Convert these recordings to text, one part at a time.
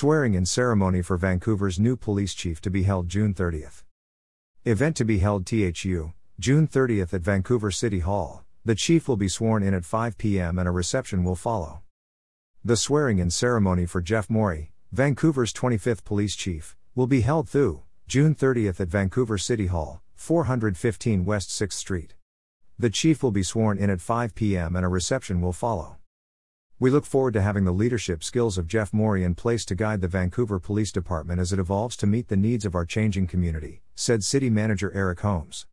Swearing in ceremony for Vancouver's new police chief to be held June 30th. Event to be held THU, June 30th at Vancouver City Hall. The chief will be sworn in at 5 p.m. and a reception will follow. The swearing in ceremony for Jeff Mori, Vancouver's 25th police chief, will be held through June 30th at Vancouver City Hall, 415 West 6th Street. The chief will be sworn in at 5 p.m. and a reception will follow. We look forward to having the leadership skills of Jeff Mori in place to guide the Vancouver Police Department as it evolves to meet the needs of our changing community, said City Manager Eric Holmes.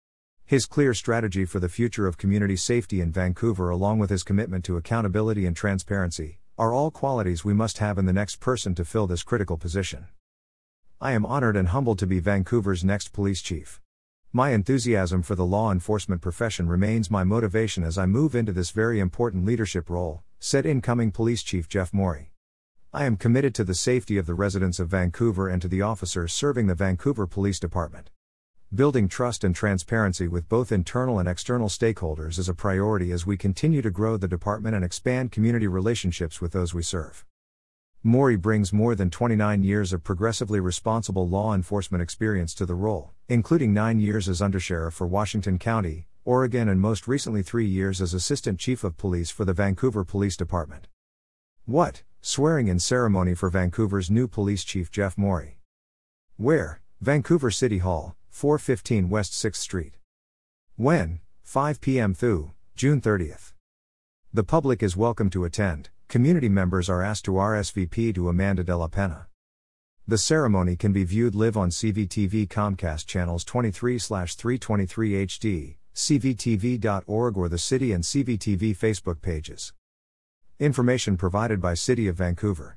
His clear strategy for the future of community safety in Vancouver, along with his commitment to accountability and transparency, are all qualities we must have in the next person to fill this critical position. I am honored and humbled to be Vancouver's next police chief. My enthusiasm for the law enforcement profession remains my motivation as I move into this very important leadership role, said incoming Police Chief Jeff Mori. I am committed to the safety of the residents of Vancouver and to the officers serving the Vancouver Police Department. Building trust and transparency with both internal and external stakeholders is a priority as we continue to grow the department and expand community relationships with those we serve. Mori brings more than 29 years of progressively responsible law enforcement experience to the role, including nine years as undersheriff for Washington County, Oregon, and most recently three years as Assistant Chief of Police for the Vancouver Police Department. What? Swearing in ceremony for Vancouver's new police chief Jeff Mori. Where? Vancouver City Hall, 415 West 6th Street. When? 5 p.m. through June 30th. The public is welcome to attend. Community members are asked to RSVP to Amanda de la Pena. The ceremony can be viewed live on CVTV Comcast channels 23 323 HD, CVTV.org, or the City and CVTV Facebook pages. Information provided by City of Vancouver.